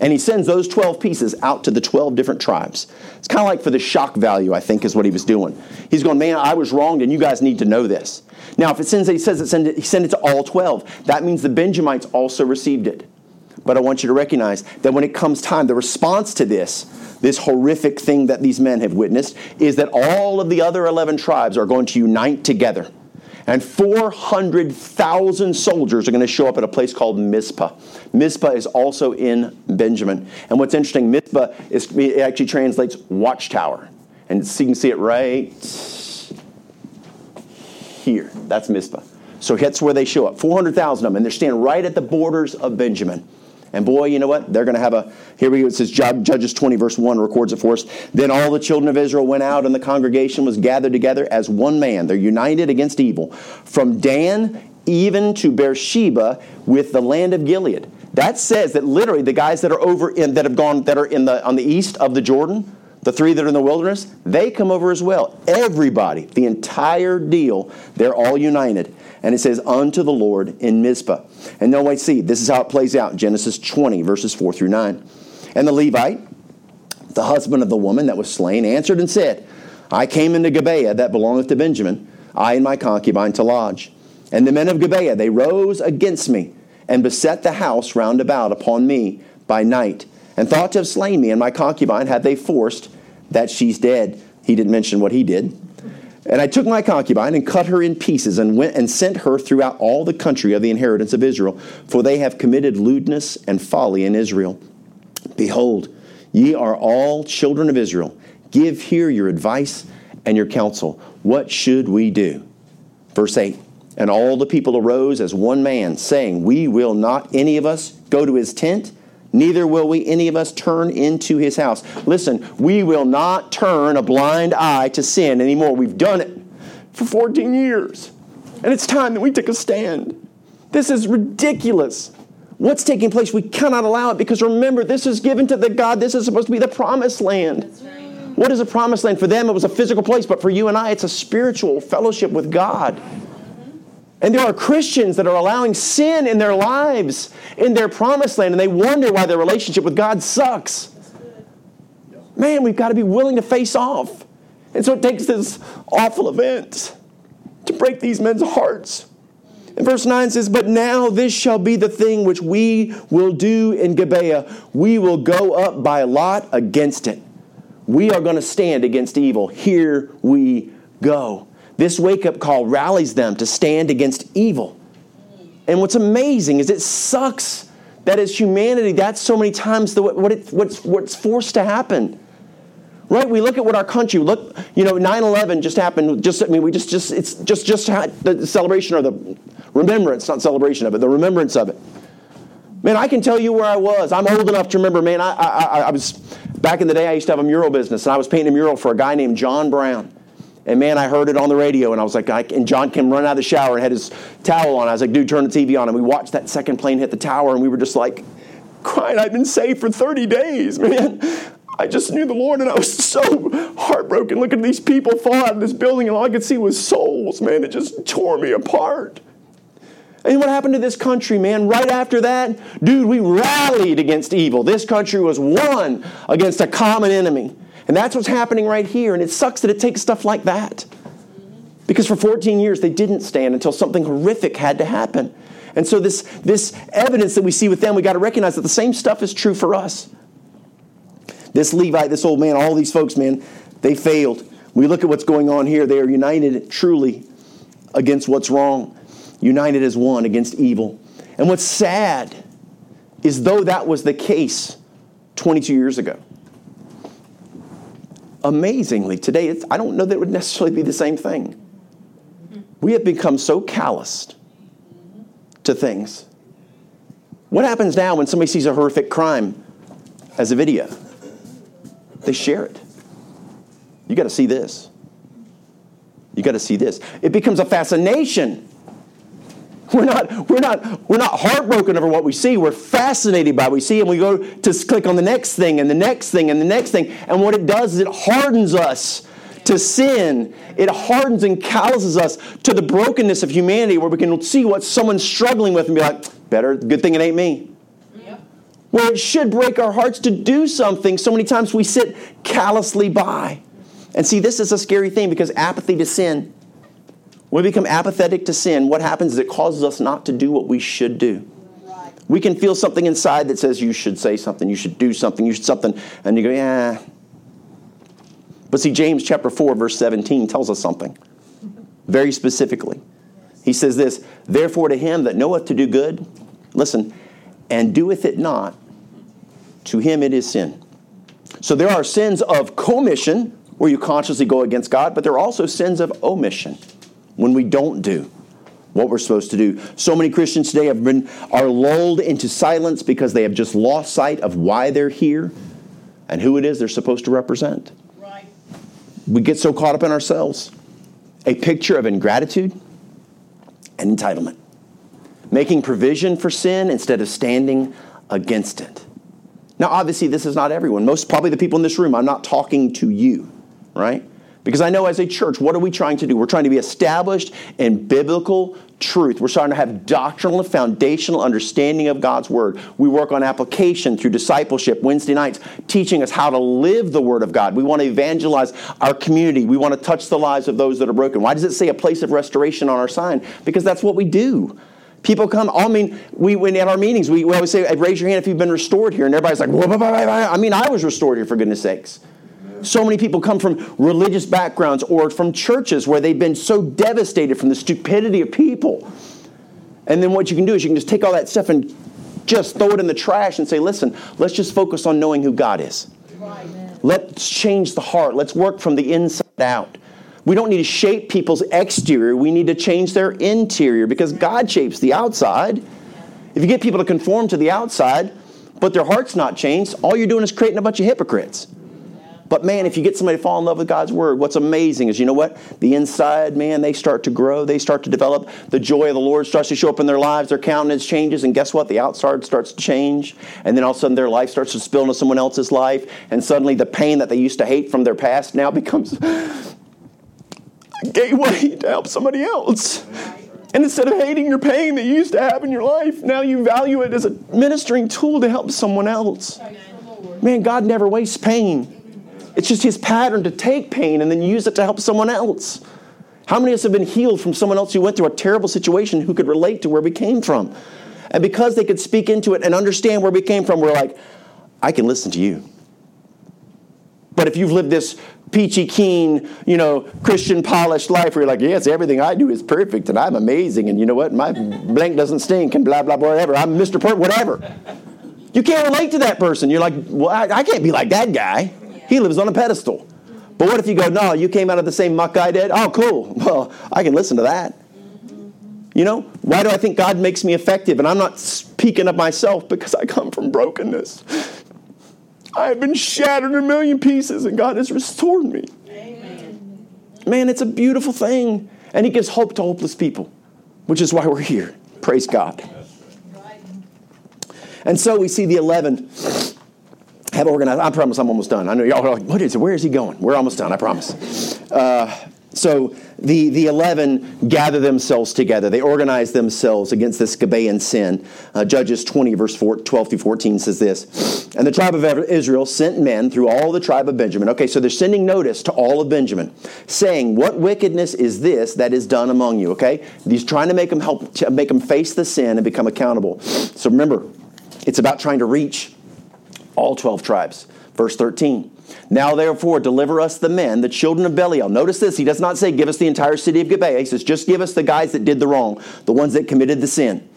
And he sends those 12 pieces out to the 12 different tribes. It's kind of like for the shock value, I think, is what he was doing. He's going, man, I was wronged, and you guys need to know this. Now, if it sends, he says it send it, he sent it to all 12. That means the Benjamites also received it. But I want you to recognize that when it comes time, the response to this, this horrific thing that these men have witnessed, is that all of the other 11 tribes are going to unite together. And 400,000 soldiers are going to show up at a place called Mizpah. Mizpah is also in Benjamin. And what's interesting, Mizpah is, it actually translates watchtower. And so you can see it right here. That's Mizpah. So that's where they show up. 400,000 of them. And they're standing right at the borders of Benjamin. And boy, you know what? They're going to have a, here we go, it says Judges 20, verse 1 records it for us. Then all the children of Israel went out, and the congregation was gathered together as one man. They're united against evil. From Dan even to Beersheba with the land of Gilead. That says that literally the guys that are over in, that have gone, that are in the, on the east of the Jordan, the three that are in the wilderness, they come over as well. Everybody, the entire deal, they're all united. And it says, unto the Lord in Mizpah. And now wait, see, this is how it plays out. Genesis 20, verses 4 through 9. And the Levite, the husband of the woman that was slain, answered and said, I came into Gibeah that belongeth to Benjamin, I and my concubine to lodge. And the men of Gibeah, they rose against me and beset the house round about upon me by night, and thought to have slain me and my concubine had they forced that she's dead. He didn't mention what he did. And I took my concubine and cut her in pieces and went and sent her throughout all the country of the inheritance of Israel, for they have committed lewdness and folly in Israel. Behold, ye are all children of Israel. Give here your advice and your counsel. What should we do? Verse 8 And all the people arose as one man, saying, We will not any of us go to his tent neither will we any of us turn into his house. Listen, we will not turn a blind eye to sin anymore. We've done it for 14 years. And it's time that we take a stand. This is ridiculous. What's taking place? We cannot allow it because remember, this is given to the God. This is supposed to be the promised land. What is a promised land? For them, it was a physical place, but for you and I, it's a spiritual fellowship with God. And there are Christians that are allowing sin in their lives, in their promised land, and they wonder why their relationship with God sucks. Man, we've got to be willing to face off. And so it takes this awful event to break these men's hearts. And verse 9 says, But now this shall be the thing which we will do in Gibeah. We will go up by lot against it. We are going to stand against evil. Here we go. This wake up call rallies them to stand against evil. And what's amazing is it sucks that as humanity, that's so many times the, what it, what's, what's forced to happen. Right? We look at what our country, look, you know, 9 11 just happened. Just, I mean, we just, just, it's just, just the celebration or the remembrance, not celebration of it, the remembrance of it. Man, I can tell you where I was. I'm old enough to remember, man, I, I, I was, back in the day, I used to have a mural business, and I was painting a mural for a guy named John Brown. And man, I heard it on the radio, and I was like, I, and John came running out of the shower and had his towel on. I was like, dude, turn the TV on. And we watched that second plane hit the tower, and we were just like, crying. I'd been saved for 30 days, man. I just knew the Lord, and I was so heartbroken looking at these people fall out of this building, and all I could see was souls, man. It just tore me apart. And what happened to this country, man? Right after that, dude, we rallied against evil. This country was one against a common enemy. And that's what's happening right here. And it sucks that it takes stuff like that. Because for 14 years, they didn't stand until something horrific had to happen. And so, this, this evidence that we see with them, we got to recognize that the same stuff is true for us. This Levite, this old man, all these folks, man, they failed. We look at what's going on here. They are united truly against what's wrong, united as one against evil. And what's sad is though that was the case 22 years ago, amazingly, today, I don't know that it would necessarily be the same thing. We have become so calloused to things. What happens now when somebody sees a horrific crime as a video? They share it. You got to see this. You got to see this. It becomes a fascination. We're not, we're, not, we're not heartbroken over what we see. We're fascinated by what we see, and we go to click on the next thing and the next thing and the next thing. And what it does is it hardens us to sin. It hardens and calluses us to the brokenness of humanity where we can see what someone's struggling with and be like, better, good thing it ain't me. Yep. Where it should break our hearts to do something, so many times we sit callously by. And see, this is a scary thing because apathy to sin. We become apathetic to sin, what happens is it causes us not to do what we should do. We can feel something inside that says you should say something, you should do something, you should something, and you go, yeah, but see, James chapter 4, verse 17 tells us something very specifically. He says this Therefore, to him that knoweth to do good, listen, and doeth it not, to him it is sin. So there are sins of commission, where you consciously go against God, but there are also sins of omission, when we don't do what we're supposed to do. So many Christians today have been are lulled into silence because they have just lost sight of why they're here and who it is they're supposed to represent. We get so caught up in ourselves. A picture of ingratitude and entitlement. Making provision for sin instead of standing against it. Now, obviously, this is not everyone. Most probably the people in this room, I'm not talking to you, right? Because I know as a church, what are we trying to do? We're trying to be established in biblical truth. We're starting to have doctrinal and foundational understanding of God's Word. We work on application through discipleship Wednesday nights, teaching us how to live the Word of God. We want to evangelize our community. We want to touch the lives of those that are broken. Why does it say a place of restoration on our sign? Because that's what we do. People come, oh, I mean, we, when at our meetings, we, we always say, raise your hand if you've been restored here. And everybody's like, I mean, I was restored here for goodness sakes. So many people come from religious backgrounds or from churches where they've been so devastated from the stupidity of people. And then what you can do is you can just take all that stuff and just throw it in the trash and say, listen, let's just focus on knowing who God is. Let's change the heart. Let's work from the inside out. We don't need to shape people's exterior. We need to change their interior because God shapes the outside. If you get people to conform to the outside, but their heart's not changed, all you're doing is creating a bunch of hypocrites. But man, if you get somebody to fall in love with God's word, what's amazing is you know what? The inside, man, they start to grow, they start to develop. The joy of the Lord starts to show up in their lives, their countenance changes, and guess what? The outside starts to change. And then all of a sudden their life starts to spill into someone else's life, and suddenly the pain that they used to hate from their past now becomes a gateway to help somebody else. And instead of hating your pain that you used to have in your life, now you value it as a ministering tool to help someone else. Man, God never wastes pain. It's just his pattern to take pain and then use it to help someone else. How many of us have been healed from someone else who went through a terrible situation who could relate to where we came from? And because they could speak into it and understand where we came from, we're like, I can listen to you. But if you've lived this peachy keen, you know, Christian polished life where you're like, yes, everything I do is perfect and I'm amazing and you know what, my blank doesn't stink and blah, blah, blah, whatever. I'm Mr. Per, whatever. You can't relate to that person. You're like, well, I, I can't be like that guy. He lives on a pedestal. But what if you go, no, you came out of the same muck I did? Oh, cool. Well, I can listen to that. You know, why do I think God makes me effective? And I'm not speaking of myself because I come from brokenness. I have been shattered in a million pieces and God has restored me. Amen. Man, it's a beautiful thing. And he gives hope to hopeless people, which is why we're here. Praise God. And so we see the 11 have organized. I promise I'm almost done. I know y'all are like, what is it? Where is he going? We're almost done, I promise. Uh, so the, the 11 gather themselves together. They organize themselves against this Gibeon sin. Uh, Judges 20, verse 4, 12 through 14 says this And the tribe of Israel sent men through all the tribe of Benjamin. Okay, so they're sending notice to all of Benjamin, saying, What wickedness is this that is done among you? Okay? He's trying to make them help, to make them face the sin and become accountable. So remember, it's about trying to reach all 12 tribes. Verse 13. Now, therefore, deliver us the men, the children of Belial. Notice this. He does not say, give us the entire city of Gibeah. He says, just give us the guys that did the wrong, the ones that committed the sin.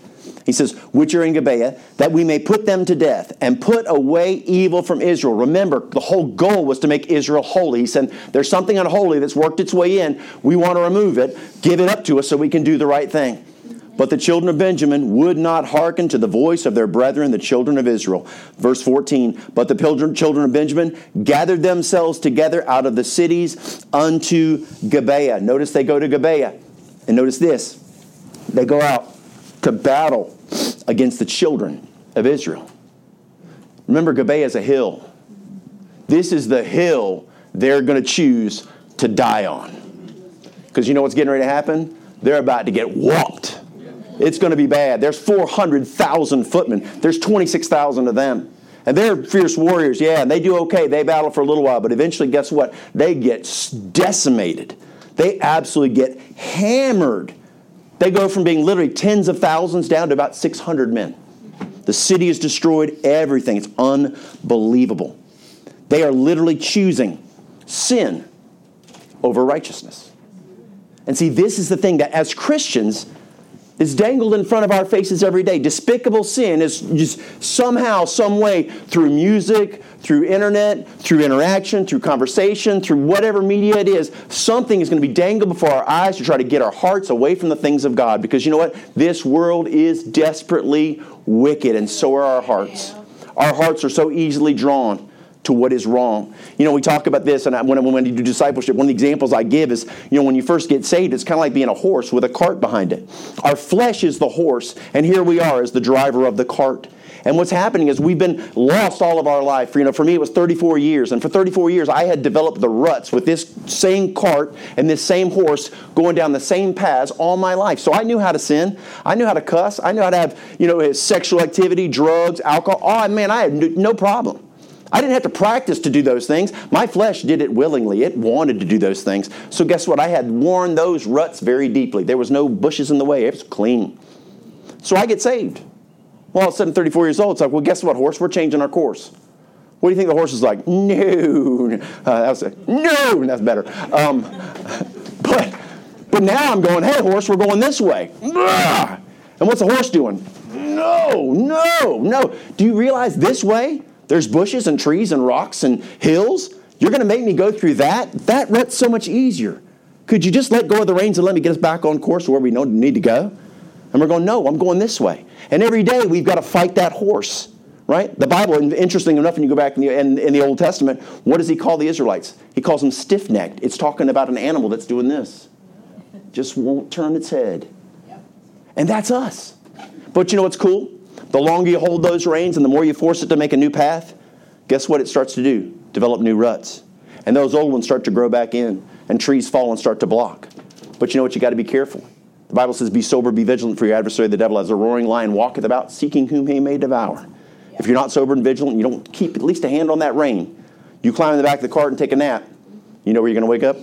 He says, which are in Gibeah, that we may put them to death and put away evil from Israel. Remember, the whole goal was to make Israel holy. He said, there's something unholy that's worked its way in. We want to remove it. Give it up to us so we can do the right thing. But the children of Benjamin would not hearken to the voice of their brethren, the children of Israel. Verse 14 But the children of Benjamin gathered themselves together out of the cities unto Gibeah. Notice they go to Gibeah. And notice this they go out to battle against the children of Israel. Remember, Gibeah is a hill. This is the hill they're going to choose to die on. Because you know what's getting ready to happen? They're about to get whopped it's going to be bad. There's 400,000 footmen. There's 26,000 of them. And they're fierce warriors, yeah, and they do okay. They battle for a little while, but eventually, guess what? They get decimated. They absolutely get hammered. They go from being literally tens of thousands down to about 600 men. The city is destroyed, everything. It's unbelievable. They are literally choosing sin over righteousness. And see, this is the thing that as Christians, it's dangled in front of our faces every day. Despicable sin is just somehow, some way, through music, through internet, through interaction, through conversation, through whatever media it is, something is going to be dangled before our eyes to try to get our hearts away from the things of God. Because you know what? This world is desperately wicked, and so are our hearts. Our hearts are so easily drawn to what is wrong. You know, we talk about this, and I, when, when we do discipleship, one of the examples I give is, you know, when you first get saved, it's kind of like being a horse with a cart behind it. Our flesh is the horse, and here we are as the driver of the cart. And what's happening is we've been lost all of our life. You know, for me, it was 34 years. And for 34 years, I had developed the ruts with this same cart and this same horse going down the same paths all my life. So I knew how to sin. I knew how to cuss. I knew how to have, you know, sexual activity, drugs, alcohol. Oh, man, I had no problem. I didn't have to practice to do those things. My flesh did it willingly. It wanted to do those things. So, guess what? I had worn those ruts very deeply. There was no bushes in the way, it was clean. So, I get saved. Well, all of a sudden, 34 years old, it's like, well, guess what, horse? We're changing our course. What do you think the horse is like? No. Uh, was a, no, that's better. Um, but, but now I'm going, hey, horse, we're going this way. And what's the horse doing? No, no, no. Do you realize this way there's bushes and trees and rocks and hills. You're going to make me go through that? That rut's so much easier. Could you just let go of the reins and let me get us back on course where we need to go? And we're going, no, I'm going this way. And every day we've got to fight that horse, right? The Bible, interesting enough, when you go back in the, in, in the Old Testament, what does he call the Israelites? He calls them stiff necked. It's talking about an animal that's doing this, just won't turn its head. And that's us. But you know what's cool? The longer you hold those reins and the more you force it to make a new path, guess what it starts to do? Develop new ruts. And those old ones start to grow back in, and trees fall and start to block. But you know what? You got to be careful. The Bible says, Be sober, be vigilant, for your adversary, the devil, as a roaring lion, walketh about, seeking whom he may devour. If you're not sober and vigilant, you don't keep at least a hand on that rein, you climb in the back of the cart and take a nap, you know where you're going to wake up?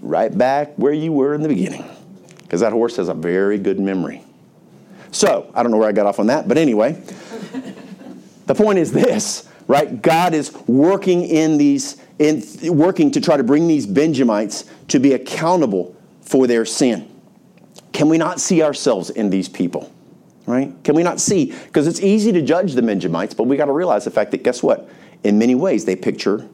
Right back where you were in the beginning. Because that horse has a very good memory. So, I don't know where I got off on that, but anyway, the point is this, right? God is working in these, in, working to try to bring these Benjamites to be accountable for their sin. Can we not see ourselves in these people? Right? Can we not see? Because it's easy to judge the Benjamites, but we got to realize the fact that guess what? In many ways, they picture,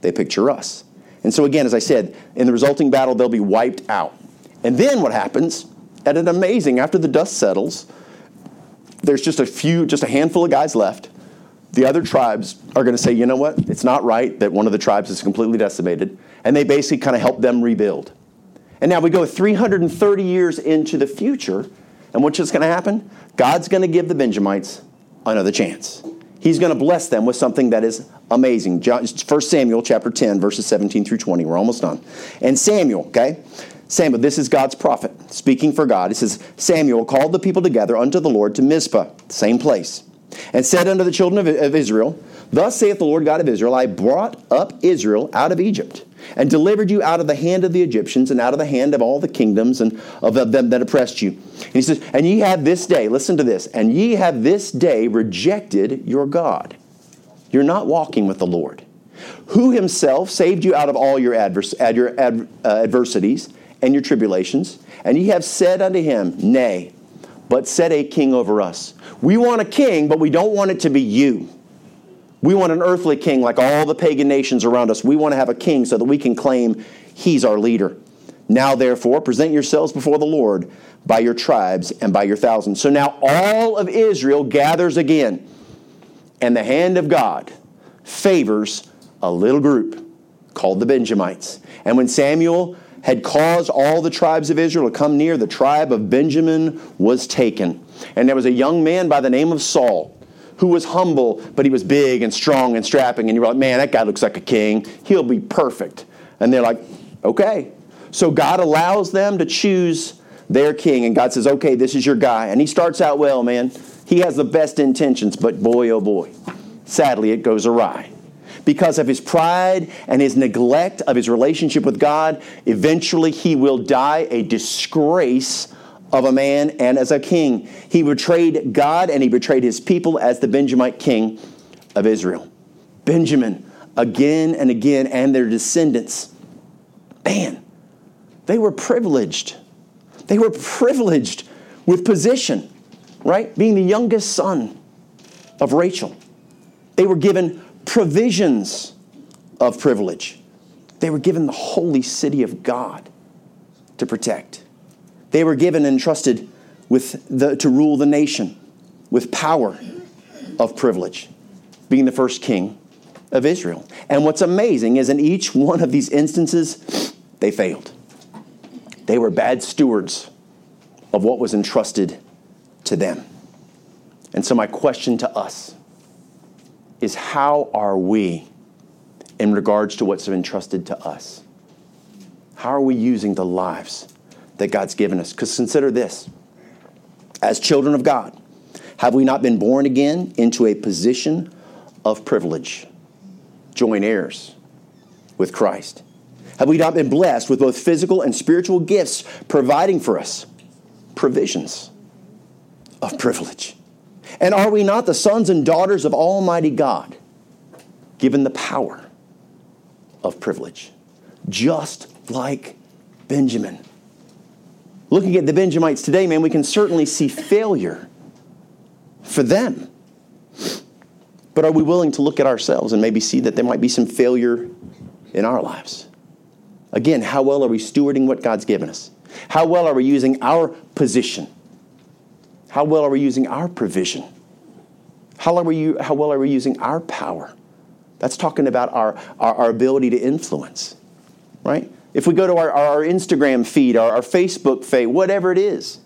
they picture us. And so again, as I said, in the resulting battle, they'll be wiped out. And then what happens and an amazing, after the dust settles, there's just a few, just a handful of guys left the other tribes are going to say, you know what? It's not right that one of the tribes is completely decimated. And they basically kind of help them rebuild. And now we go 330 years into the future, and what's just going to happen? God's going to give the Benjamites another chance. He's going to bless them with something that is amazing. 1 Samuel chapter 10, verses 17 through 20. We're almost done. And Samuel, okay? Samuel, this is God's prophet speaking for God. It says, Samuel called the people together unto the Lord to Mizpah, same place, and said unto the children of Israel, Thus saith the Lord God of Israel, I brought up Israel out of Egypt, and delivered you out of the hand of the Egyptians, and out of the hand of all the kingdoms and of them that oppressed you. And he says, And ye have this day, listen to this, and ye have this day rejected your God. You're not walking with the Lord, who himself saved you out of all your, advers- ad- your ad- uh, adversities and your tribulations, and ye have said unto him, Nay, but set a king over us. We want a king, but we don't want it to be you. We want an earthly king like all the pagan nations around us. We want to have a king so that we can claim he's our leader. Now, therefore, present yourselves before the Lord by your tribes and by your thousands. So now all of Israel gathers again, and the hand of God favors a little group called the Benjamites. And when Samuel had caused all the tribes of Israel to come near, the tribe of Benjamin was taken. And there was a young man by the name of Saul who was humble, but he was big and strong and strapping. And you were like, man, that guy looks like a king. He'll be perfect. And they're like, okay. So God allows them to choose their king. And God says, okay, this is your guy. And he starts out well, man. He has the best intentions, but boy, oh boy, sadly, it goes awry. Because of his pride and his neglect of his relationship with God, eventually he will die a disgrace of a man and as a king. He betrayed God and he betrayed his people as the Benjamite king of Israel. Benjamin, again and again, and their descendants, man, they were privileged. They were privileged with position, right? Being the youngest son of Rachel. They were given provisions of privilege. They were given the holy city of God to protect. They were given and entrusted with the, to rule the nation with power of privilege, being the first king of Israel. And what's amazing is in each one of these instances, they failed. They were bad stewards of what was entrusted to them. And so, my question to us is how are we in regards to what's entrusted to us? How are we using the lives that God's given us. Because consider this as children of God, have we not been born again into a position of privilege, joint heirs with Christ? Have we not been blessed with both physical and spiritual gifts providing for us provisions of privilege? And are we not the sons and daughters of Almighty God, given the power of privilege? Just like Benjamin looking at the Benjamites today, man, we can certainly see failure for them. But are we willing to look at ourselves and maybe see that there might be some failure in our lives? Again, how well are we stewarding what God's given us? How well are we using our position? How well are we using our provision? How, are we, how well are we using our power? That's talking about our, our, our ability to influence, right? If we go to our, our Instagram feed, our, our Facebook feed, whatever it is,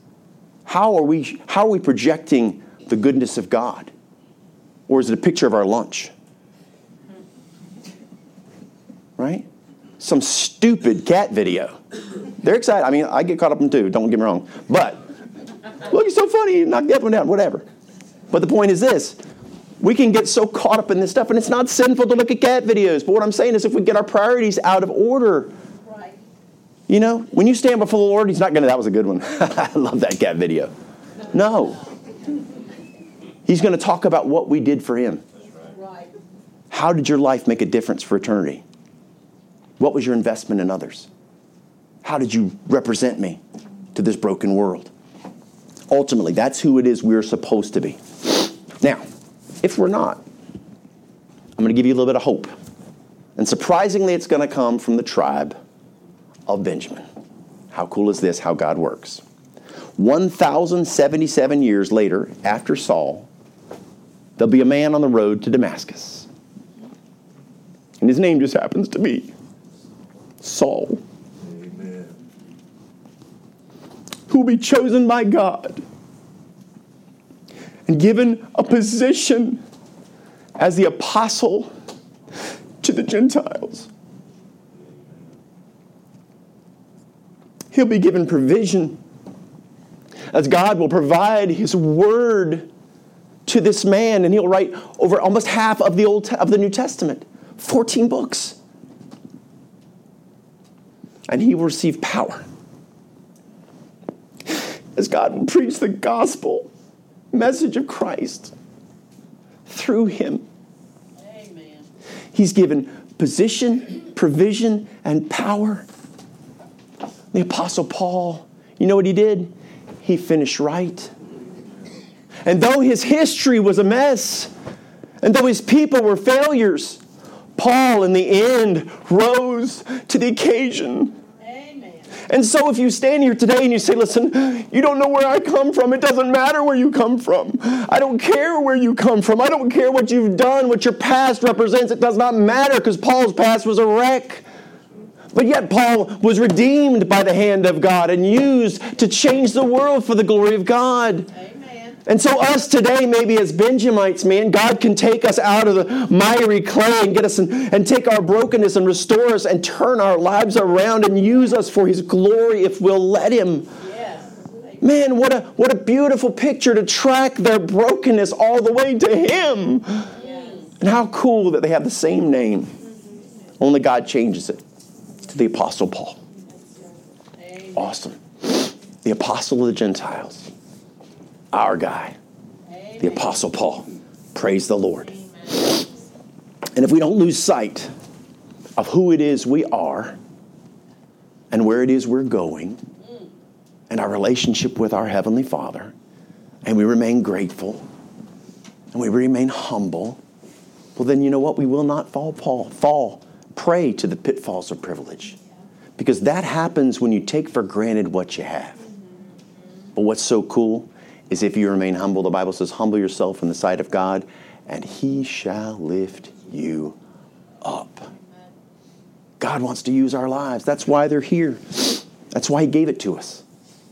how are, we, how are we projecting the goodness of God? Or is it a picture of our lunch? Right? Some stupid cat video. They're excited. I mean, I get caught up in too, don't get me wrong. But, look, it's so funny, knock the other one down, whatever. But the point is this we can get so caught up in this stuff, and it's not sinful to look at cat videos. But what I'm saying is, if we get our priorities out of order, you know, when you stand before the Lord, He's not going to, that was a good one. I love that cat video. No. He's going to talk about what we did for Him. How did your life make a difference for eternity? What was your investment in others? How did you represent me to this broken world? Ultimately, that's who it is we're supposed to be. Now, if we're not, I'm going to give you a little bit of hope. And surprisingly, it's going to come from the tribe of Benjamin. How cool is this, how God works? 1,077 years later, after Saul, there'll be a man on the road to Damascus. And his name just happens to be Saul. Amen. Who will be chosen by God and given a position as the apostle to the Gentiles. He'll be given provision as God will provide his word to this man and he'll write over almost half of the old of the New Testament 14 books and he will receive power as God preached the gospel message of Christ through him. Amen. He's given position, provision, and power. The Apostle Paul, you know what he did? He finished right. And though his history was a mess, and though his people were failures, Paul, in the end, rose to the occasion and so if you stand here today and you say, listen, you don't know where I come from, it doesn't matter where you come from. I don't care where you come from. I don't care what you've done, what your past represents. It does not matter because Paul's past was a wreck. But yet, Paul was redeemed by the hand of God and used to change the world for the glory of God. And so, us today, maybe as Benjamites, man, God can take us out of the miry clay and get us in, and take our brokenness and restore us and turn our lives around and use us for His glory if we'll let Him. Man, what a, what a beautiful picture to track their brokenness all the way to Him. Yes. And how cool that they have the same name. Only God changes it to the Apostle Paul. Awesome. The Apostle of the Gentiles our guy, Amen. the Apostle Paul. Praise the Lord. Amen. And if we don't lose sight of who it is we are and where it is we're going and our relationship with our Heavenly Father, and we remain grateful and we remain humble, well, then you know what? We will not fall, Paul, fall prey to the pitfalls of privilege. Because that happens when you take for granted what you have. But what's so cool is if you remain humble. The Bible says, humble yourself in the sight of God, and he shall lift you up. God wants to use our lives. That's why they're here. That's why he gave it to us.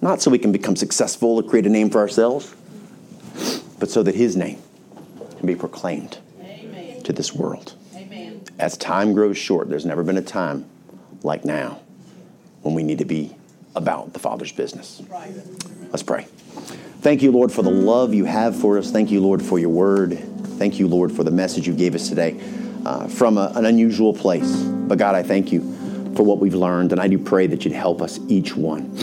Not so we can become successful or create a name for ourselves, but so that his name can be proclaimed Amen. to this world. Amen. As time grows short, there's never been a time like now when we need to be about the Father's business. Let's pray. Thank you, Lord, for the love you have for us. Thank you, Lord, for your word. Thank you, Lord, for the message you gave us today uh, from a, an unusual place. But God, I thank you for what we've learned, and I do pray that you'd help us, each one.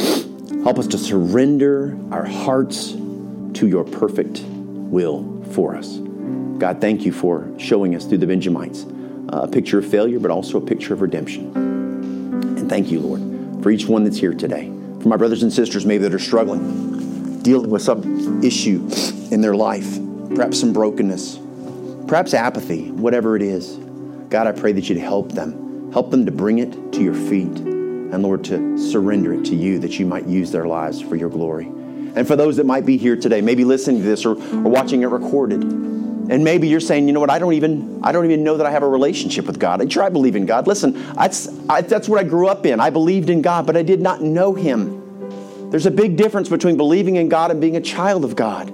Help us to surrender our hearts to your perfect will for us. God, thank you for showing us through the Benjamites uh, a picture of failure, but also a picture of redemption. And thank you, Lord, for each one that's here today. For my brothers and sisters, maybe that are struggling dealing with some issue in their life, perhaps some brokenness, perhaps apathy, whatever it is. God, I pray that you'd help them. Help them to bring it to your feet. And Lord, to surrender it to you that you might use their lives for your glory. And for those that might be here today, maybe listening to this or, or watching it recorded, and maybe you're saying, you know what, I don't even, I don't even know that I have a relationship with God. I try to believe in God. Listen, that's, I, that's what I grew up in. I believed in God, but I did not know Him. There's a big difference between believing in God and being a child of God.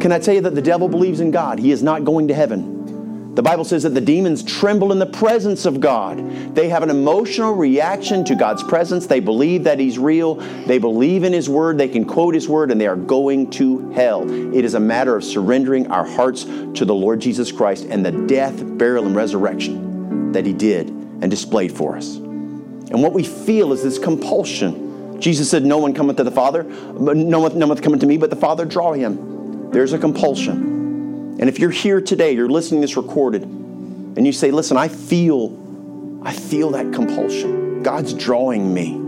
Can I tell you that the devil believes in God? He is not going to heaven. The Bible says that the demons tremble in the presence of God. They have an emotional reaction to God's presence. They believe that He's real. They believe in His Word. They can quote His Word, and they are going to hell. It is a matter of surrendering our hearts to the Lord Jesus Christ and the death, burial, and resurrection that He did and displayed for us. And what we feel is this compulsion Jesus said, No one cometh to the Father, no one, no one cometh to me, but the Father draw him. There's a compulsion. And if you're here today, you're listening to this recorded, and you say, Listen, I feel, I feel that compulsion. God's drawing me.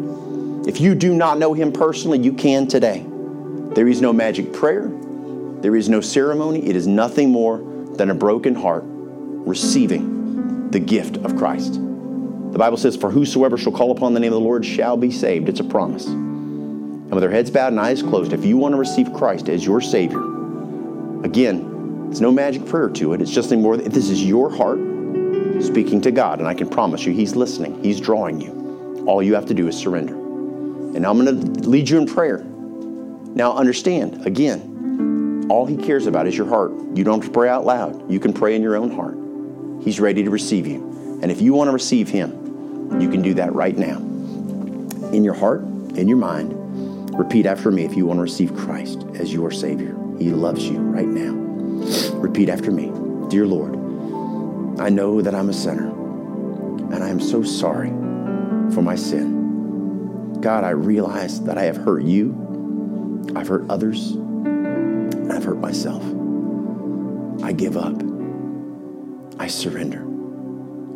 If you do not know him personally, you can today. There is no magic prayer. There is no ceremony. It is nothing more than a broken heart receiving the gift of Christ. The Bible says, For whosoever shall call upon the name of the Lord shall be saved. It's a promise. And with their heads bowed and eyes closed, if you want to receive Christ as your Savior, again, It's no magic prayer to it. It's just more. This is your heart speaking to God, and I can promise you, He's listening. He's drawing you. All you have to do is surrender. And I'm going to lead you in prayer. Now, understand again, all He cares about is your heart. You don't have to pray out loud. You can pray in your own heart. He's ready to receive you. And if you want to receive Him, you can do that right now. In your heart, in your mind, repeat after me if you want to receive Christ as your Savior. He loves you right now. Repeat after me Dear Lord, I know that I'm a sinner, and I am so sorry for my sin. God, I realize that I have hurt you, I've hurt others, and I've hurt myself. I give up. I surrender.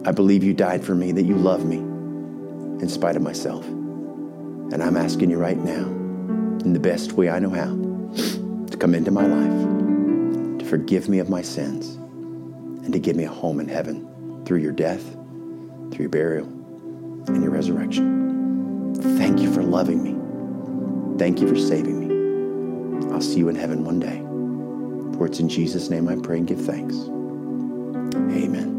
I believe you died for me, that you love me in spite of myself. And I'm asking you right now, in the best way I know how, to come into my life, to forgive me of my sins, and to give me a home in heaven through your death, through your burial, and your resurrection. Thank you for loving me. Thank you for saving me. I'll see you in heaven one day. For it's in Jesus' name I pray and give thanks. Amen.